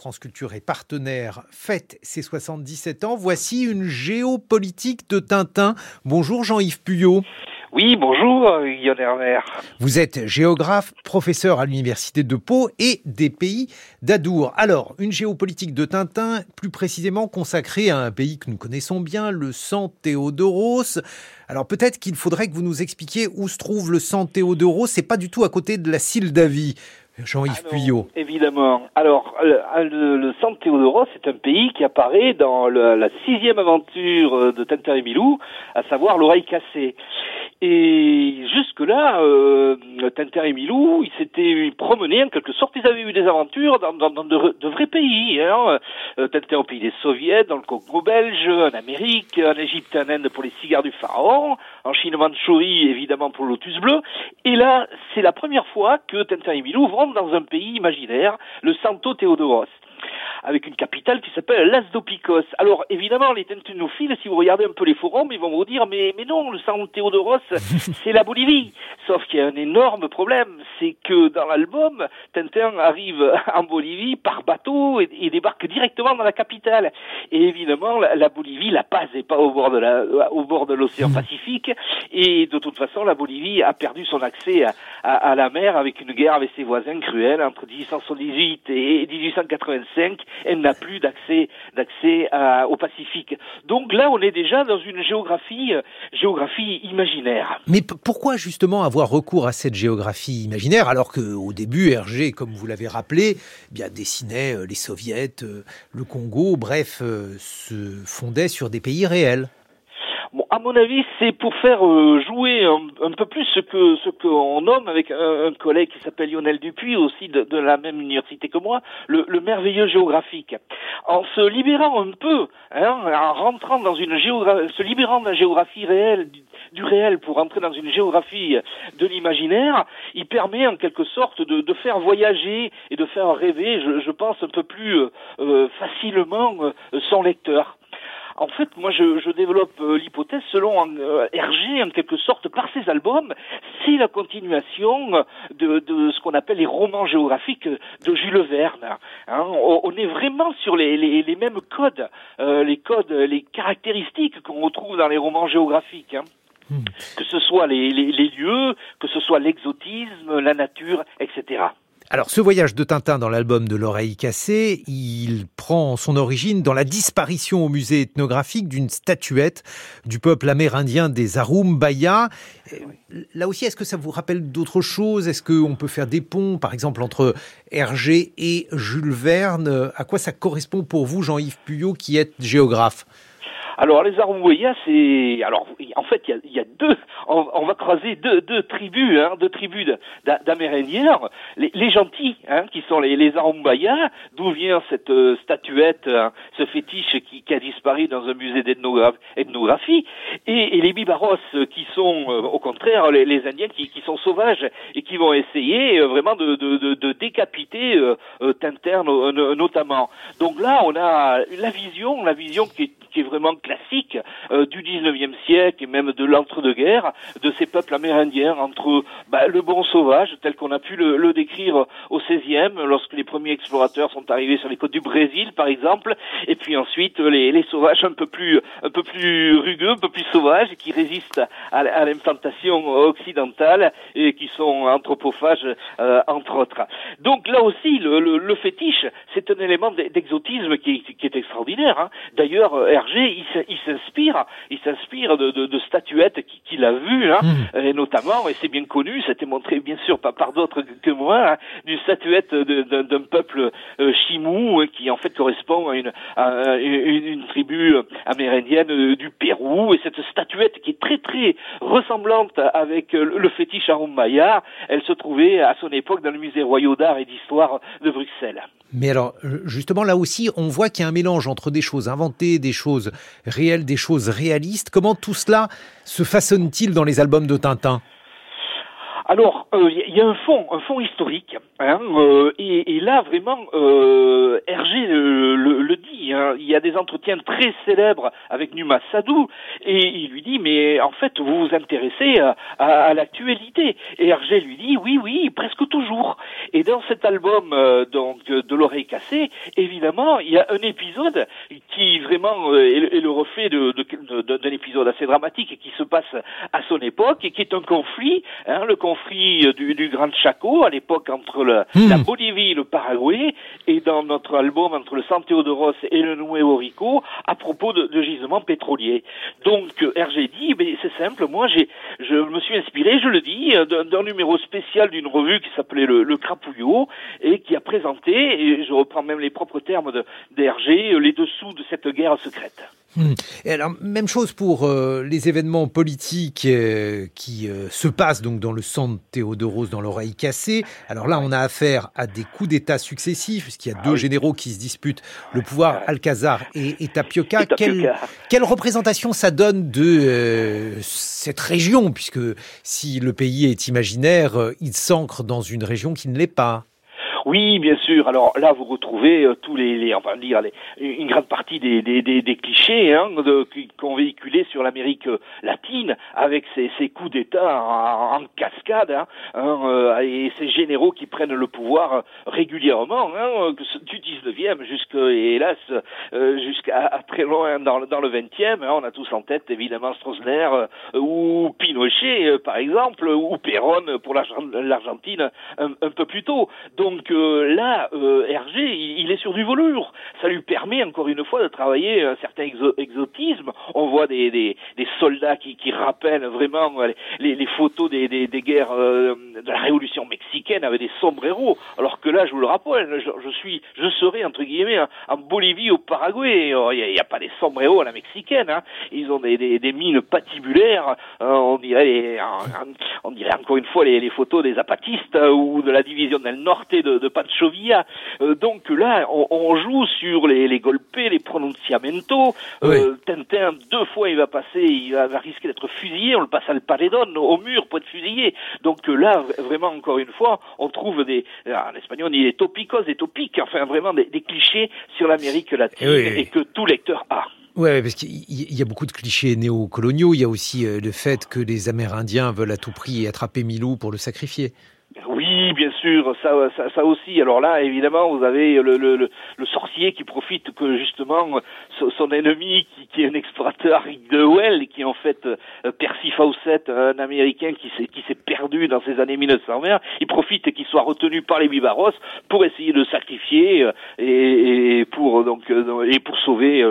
France Culture est partenaire, fête ses 77 ans. Voici une géopolitique de Tintin. Bonjour Jean-Yves Puyot. Oui, bonjour Yann Hermer. Vous êtes géographe, professeur à l'université de Pau et des pays d'Adour. Alors, une géopolitique de Tintin, plus précisément consacrée à un pays que nous connaissons bien, le San Théodoros. Alors peut-être qu'il faudrait que vous nous expliquiez où se trouve le San Théodoros. C'est pas du tout à côté de la Sildavie. Jean-Yves Puyot. Évidemment. Alors, le, le, San Théodoros, c'est un pays qui apparaît dans la sixième aventure de Tintin et Milou, à savoir l'oreille cassée. Et jusque-là, euh, Tintin et Milou, ils s'étaient promenés en quelque sorte, ils avaient eu des aventures dans, dans, dans de, vrais pays. Hein. Euh, Tintin au pays des soviets, dans le Congo belge, en Amérique, en Égypte, en Inde pour les cigares du pharaon, en Chine, Mandchourie, évidemment pour le lotus bleu. Et là, c'est la première fois que Tintin et Milou vont dans un pays imaginaire, le Santo Théodoros avec une capitale qui s'appelle Lasdopikos. Alors évidemment, les tentunophiles, si vous regardez un peu les forums, ils vont vous dire mais mais non, le San Théodoros, c'est la Bolivie. Sauf qu'il y a un énorme problème, c'est que dans l'album, Tintin arrive en Bolivie par bateau et, débarque directement dans la capitale. Et évidemment, la, Bolivie, la Paz n'est pas au bord de la au bord de l'océan Pacifique et de toute façon, la Bolivie a perdu son accès à, à, la mer avec une guerre avec ses voisins cruels entre 1878 et 1885 elle n'a plus d'accès d'accès au Pacifique. Donc là, on est déjà dans une géographie euh, géographie imaginaire. Mais pourquoi justement avoir recours à cette géographie imaginaire alors que au début Hergé, comme vous l'avez rappelé, eh bien dessinait euh, les soviets, euh, le Congo, bref, se fondait sur des pays réels? Bon, à mon avis, c'est pour faire euh, jouer un, peu plus ce que ce qu'on nomme avec un, collègue qui s'appelle Lionel Dupuis, aussi de, la même université que moi, le, merveilleux géographique. En se libérant un peu, hein, en rentrant dans une géographie, se libérant de la géographie réelle, du, réel pour entrer dans une géographie de l'imaginaire, il permet en quelque sorte de, faire voyager et de faire rêver, je, pense, un peu plus euh, facilement euh, son lecteur. En fait, moi, je, je développe euh, l'hypothèse selon euh, Hergé, en quelque sorte, par ses albums, c'est la continuation de, de ce qu'on appelle les romans géographiques de Jules Verne. Hein. on, est vraiment sur les, les, les mêmes codes, euh, les codes, les caractéristiques qu'on retrouve dans les romans géographiques. Hein. Hmm. Que ce soit les, les, les lieux, que ce soit l'exotisme, la nature, etc. Alors, ce voyage de Tintin dans l'album de l'oreille cassée, il prend son origine dans la disparition au musée ethnographique d'une statuette du peuple amérindien des Arumbaya. Là aussi, est-ce que ça vous rappelle d'autres choses? Est-ce qu'on peut faire des ponts, par exemple, entre Hergé et Jules Verne? À quoi ça correspond pour vous, Jean-Yves Puyot, qui êtes géographe? Alors les Arumbuya, c'est alors en fait il y y a, deux, on, va croiser deux, deux tribus, hein, deux tribus d'Amérindiens, les, les, gentils, hein, qui sont les, les d'où vient cette euh, statuette, hein, ce fétiche qui, qui, a disparu dans un musée d'ethnographie, et, et, les Bibaros, qui sont euh, au contraire les, les Indiens qui, qui, sont sauvages et qui vont essayer euh, vraiment de, de, de, décapiter Tintin notamment. Donc là, on a la vision, la vision qui qui est vraiment classique euh, du 19e siècle et même de l'entre-deux-guerres de ces peuples amérindiens entre bah, le bon sauvage tel qu'on a pu le, décrire au 16e lorsque les premiers explorateurs sont arrivés sur les côtes du Brésil par exemple et puis ensuite les, sauvages un peu plus un peu plus rugueux, un peu plus sauvages qui résistent à, l'implantation occidentale et qui sont anthropophages euh, entre autres. Donc là aussi le, fétiche c'est un élément d'exotisme qui, est extraordinaire. Hein. D'ailleurs Hergé il il s'inspire, il s'inspire de, de, de, statuettes qu'il a vues, hein, hmm. et notamment, et c'est bien connu, ça a été montré bien sûr pas par d'autres que moi, hein, d'une statuette d'un peuple euh, chimou euh, qui en fait correspond à une, à une, une tribu amérindienne euh, du Pérou, et cette statuette qui est très très ressemblante avec le fétiche Arumbaya, elle se trouvait à son époque dans le musée royal d'art et d'histoire de Bruxelles. Mais alors, justement, là aussi, on voit qu'il y a un mélange entre des choses inventées, des choses réelles, des choses réalistes. Comment tout cela se façonne-t-il dans les albums de Tintin? Alors, il euh, y a un fond, un fond historique, hein, euh, et, et, là vraiment, euh, Hergé le, le, il y a des entretiens très célèbres avec Numa Sadou, et il lui dit, mais en fait, vous vous intéressez à, à, l'actualité. Et Hergé lui dit, oui, oui, presque toujours. Et dans cet album euh, donc de l'oreille cassée, évidemment, il y a un épisode qui vraiment euh, est, le reflet d'un de, de, épisode assez dramatique qui se passe à son époque et qui est un conflit, hein, le conflit du, du Grand Chaco à l'époque entre le, hmm. la Bolivie et le Paraguay, et dans notre album entre le San Teodoros et le Nuevo Rico à propos de, de gisements pétroliers. Donc Hergé dit, ben, c'est simple, moi j'ai, je me suis inspiré, je le dis, d'un numéro spécial d'une revue qui s'appelait le, le, Crapouillot et qui a présenté, et je reprends même les propres termes d'Hergé, les dessous de cette guerre secrète. Hmm. Et alors, même chose pour euh, les événements politiques euh, qui euh, se passent donc dans le sang de Théodoros dans l'oreille cassée. Alors là, on a affaire à des coups d'État successifs, puisqu'il y a deux ah généraux qui se disputent le pouvoir, Alcazar et, et Tapioca. Quelle, quelle, représentation ça donne de cette région, puisque si le pays est imaginaire, il s'ancre dans une région qui ne l'est pas oui, bien sûr. Alors là, vous retrouvez euh, tous les, les, enfin dire les, une grande partie des, des, des, des clichés hein, qu'on véhiculait sur l'Amérique euh, latine avec ces, coups d'État en, cascade hein, hein, euh, et ces généraux qui prennent le pouvoir régulièrement hein, du 19e jusqu'à hélas jusqu'à très loin dans, dans le 20e. Hein, on a tous en tête évidemment Stroessner ou Pinochet par exemple ou Perón pour l'Argentine un, un peu plus tôt. Donc là, euh, Hergé, il, est sur du velours. Ça lui permet, encore une fois, de travailler un certain exotisme. On voit des, des, des soldats qui, qui, rappellent vraiment les, les photos des, des, des guerres euh, de la Révolution mexicaine avec des sombreros. Alors que là, je vous le rappelle, je, suis, je serai, entre guillemets, en Bolivie, au Paraguay. Oh, il n'y a, pas des sombreros à la mexicaine. Hein. Ils ont des, des, des mines patibulaires. Euh, on dirait, on dirait encore une fois les, les photos des zapatistes ou de la division del Norte de, de Panchovia. Euh, donc là, on, joue sur les, les golpes, les pronunciamentos. Euh, Tintin, deux fois, il va passer, il va, risquer d'être fusillé. On le passe à le paredon, au mur pour être fusillé. Donc là, vraiment, encore une fois, on trouve des, en espagnol, on dit des topicos, des topiques, enfin vraiment des, clichés sur l'Amérique latine et que tout lecteur a. Ouais, parce qu'il y a beaucoup de clichés néocoloniaux. Il y a aussi euh, le fait que les Amérindiens veulent à tout prix attraper Milou pour le sacrifier. Oui, bien sûr, ça, ça, ça, aussi. Alors là, évidemment, vous avez le, le, le, sorcier qui profite que justement son ennemi, qui, qui, est un explorateur de Well, qui est en fait euh, Percy Fawcett, un Américain qui s'est qui s'est perdu dans ces années 1920, il profite qu'il soit retenu par les Bibaros pour essayer de sacrifier euh, et, et pour donc euh, et pour sauver,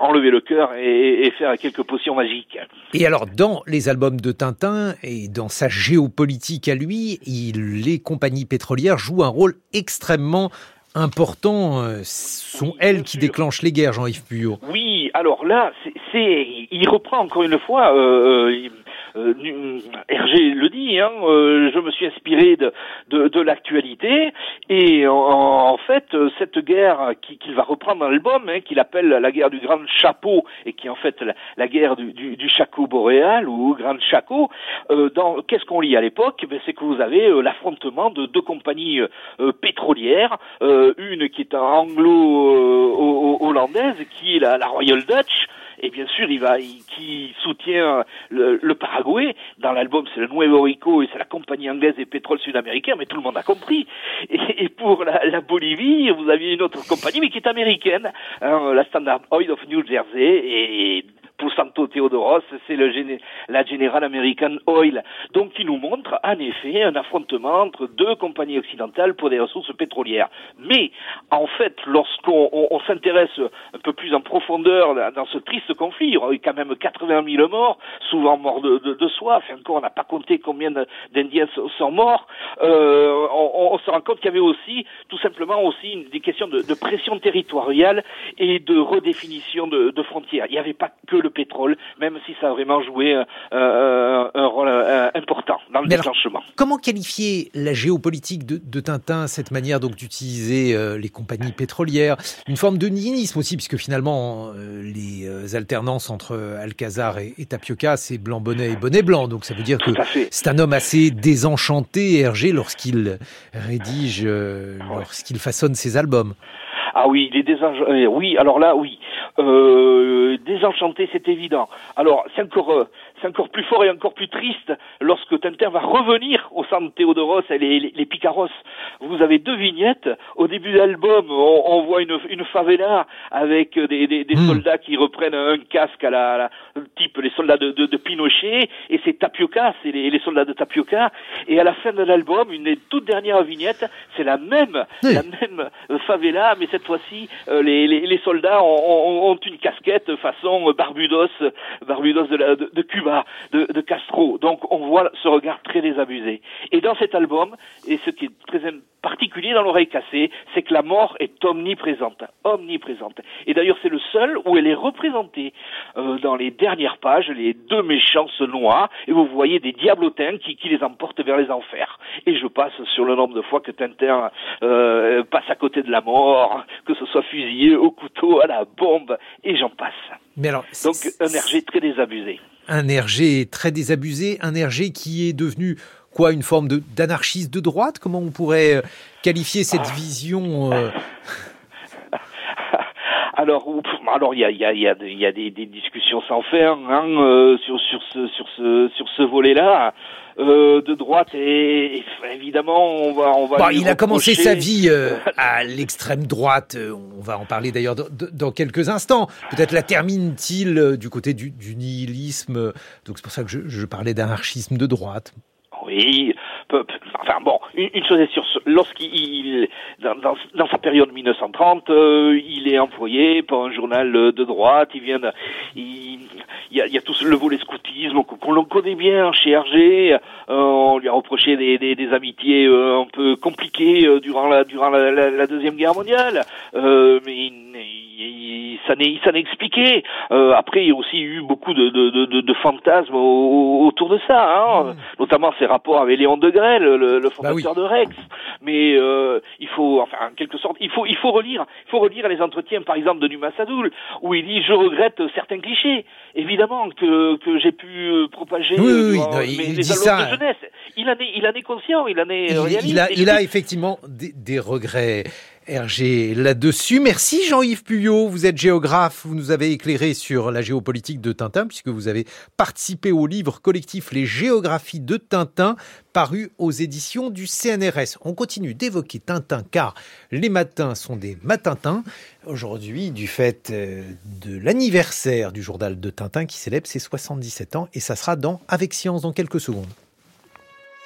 enlever le cœur et, et faire quelques potions magiques. Et alors, dans les albums de Tintin et dans sa géopolitique à lui, il les compagnies pétrolières jouent un rôle extrêmement important. Euh, ce sont elles qui déclenchent les guerres, Jean-Yves Puyot. Oui, alors là, c'est, il reprend encore une fois. Euh euh, Hergé le dit, hein, euh, je me suis inspiré de, de, de l'actualité et en, fait cette guerre qu'il va reprendre dans l'album, hein, qu'il appelle la guerre du Grand Chapeau et qui est en fait la, guerre du, du, du, Chaco boréal ou Grand Chaco, euh, dans qu'est-ce qu'on lit à l'époque? Ben, C'est que vous avez euh, l'affrontement de deux compagnies euh, pétrolières, une qui est anglo-hollandaise, qui est la Royal Dutch, et bien sûr, il va, qui soutient le, le Paraguay. Dans l'album, c'est le Nuevo Rico et c'est la compagnie anglaise des pétroles sud-américains, mais tout le monde a compris. Et, et pour la, la, Bolivie, vous aviez une autre compagnie, mais qui est américaine, hein, la Standard Oil of New Jersey, et pour Santo Teodoros, c'est le la General American Oil. Donc qui nous montre en effet un affrontement entre deux compagnies occidentales pour des ressources pétrolières. Mais en fait, lorsqu'on on, s'intéresse un peu plus en profondeur dans ce triste conflit, il y aura eu quand même 80 000 morts, souvent morts de, de, de soif, et encore on n'a pas compté combien d'Indiens sont morts, euh, on, on, se rend compte qu'il y avait aussi tout simplement aussi des questions de, de pression territoriale et de redéfinition de, de frontières. Il n'y avait pas que le pétrole, même si ça a vraiment joué euh, euh, un rôle euh, important dans le déclenchement. comment qualifier la géopolitique de, de Tintin, cette manière donc d'utiliser les compagnies pétrolières, une forme de nihilisme aussi, puisque finalement les alternances entre Alcazar et, Tapioca, c'est blanc bonnet et bonnet blanc, donc ça veut dire que c'est un homme assez désenchanté, Hergé, lorsqu'il rédige, lorsqu'il façonne ses albums. Ah oui, il est désenchanté. Oui, alors là, oui. Euh, désenchanté, c'est évident. Alors, c'est encore, c'est encore plus fort et encore plus triste lorsque Tintin va revenir au centre Théodoros et les, les, les Picaros. Vous avez deux vignettes. Au début de l'album, on, on, voit une, une favela avec des, des, des hmm. soldats qui reprennent un casque à la, à la type les soldats de, de, de Pinochet et c'est Tapioca, c'est les, les, soldats de Tapioca. Et à la fin de l'album, une des toutes dernières vignettes, c'est la même, la même favela, mais cette fois-ci, euh, les, les, les, soldats ont, ont, une casquette façon Barbudos, Barbudos de, la, de, de Cuba, de, de, Castro. Donc on voit ce regard très désabusé. Et dans cet album, et ce qui est très particulier dans l'oreille cassée, c'est que la mort est omniprésente, omniprésente. Et d'ailleurs, c'est le seul où elle est représentée euh, dans les dernières pages. Les deux méchants se noient et vous voyez des diablotins qui, qui les emportent vers les enfers. Et je passe sur le nombre de fois que Tintin euh, passe à côté de la mort, que ce soit fusillé au couteau, à la bombe, et j'en passe. Mais alors, Donc un Hergé très désabusé. Un Hergé très désabusé, un Hergé qui est devenu quoi Une forme d'anarchiste de, droite? Comment on pourrait euh, qualifier cette vision euh? Alors, alors il y a, y a, y a, y a des, des, discussions sans faire hein, euh, sur, sur ce, sur ce, sur ce volet-là. Euh, de droite et, évidemment on va on va. Bon, il a commencé sa vie euh, à l'extrême droite. On va en parler d'ailleurs dans quelques instants. Peut-être la termine-t-il du côté du, du nihilisme. Donc c'est pour ça que je, je parlais d'anarchisme de droite. Oui, enfin bon, une, chose est sûre, lorsqu'il, dans, dans, dans, sa période 1930, euh, il est employé par un journal de droite, il vient de, il, y a, il y a tout le volet scoutisme qu'on connaît bien chez Hergé, euh, on lui a reproché des, des, des amitiés euh, un peu compliquées durant la, durant la, la, Deuxième Guerre mondiale, mais il, il, ça n'est expliqué. Euh, après, il y a aussi eu beaucoup de, de, de, de fantasmes autour de ça, hein, mmh. notamment ses rapports avec Léon de Grelle, le, le bah fondateur de Rex. Mais euh, il faut, enfin, en quelque sorte, il faut, il faut relire, il faut relire les entretiens, par exemple, de Numa Sadoul, où il dit je regrette certains clichés, évidemment que que j'ai pu euh, propager oui, oui, non, il, mais il dit ça. de jeunesse. Il en est, il en est conscient, il en est il, réaliste. Il a, il a effectivement des, des regrets. Hergé là-dessus. Merci Jean-Yves Puyot, vous êtes géographe, vous nous avez éclairé sur la géopolitique de Tintin puisque vous avez participé au livre collectif Les géographies de Tintin paru aux éditions du CNRS. On continue d'évoquer Tintin car les matins sont des matintins. Aujourd'hui, du fait euh, de l'anniversaire du journal de Tintin qui célèbre ses 77 ans et ça sera dans Avec Science dans quelques secondes.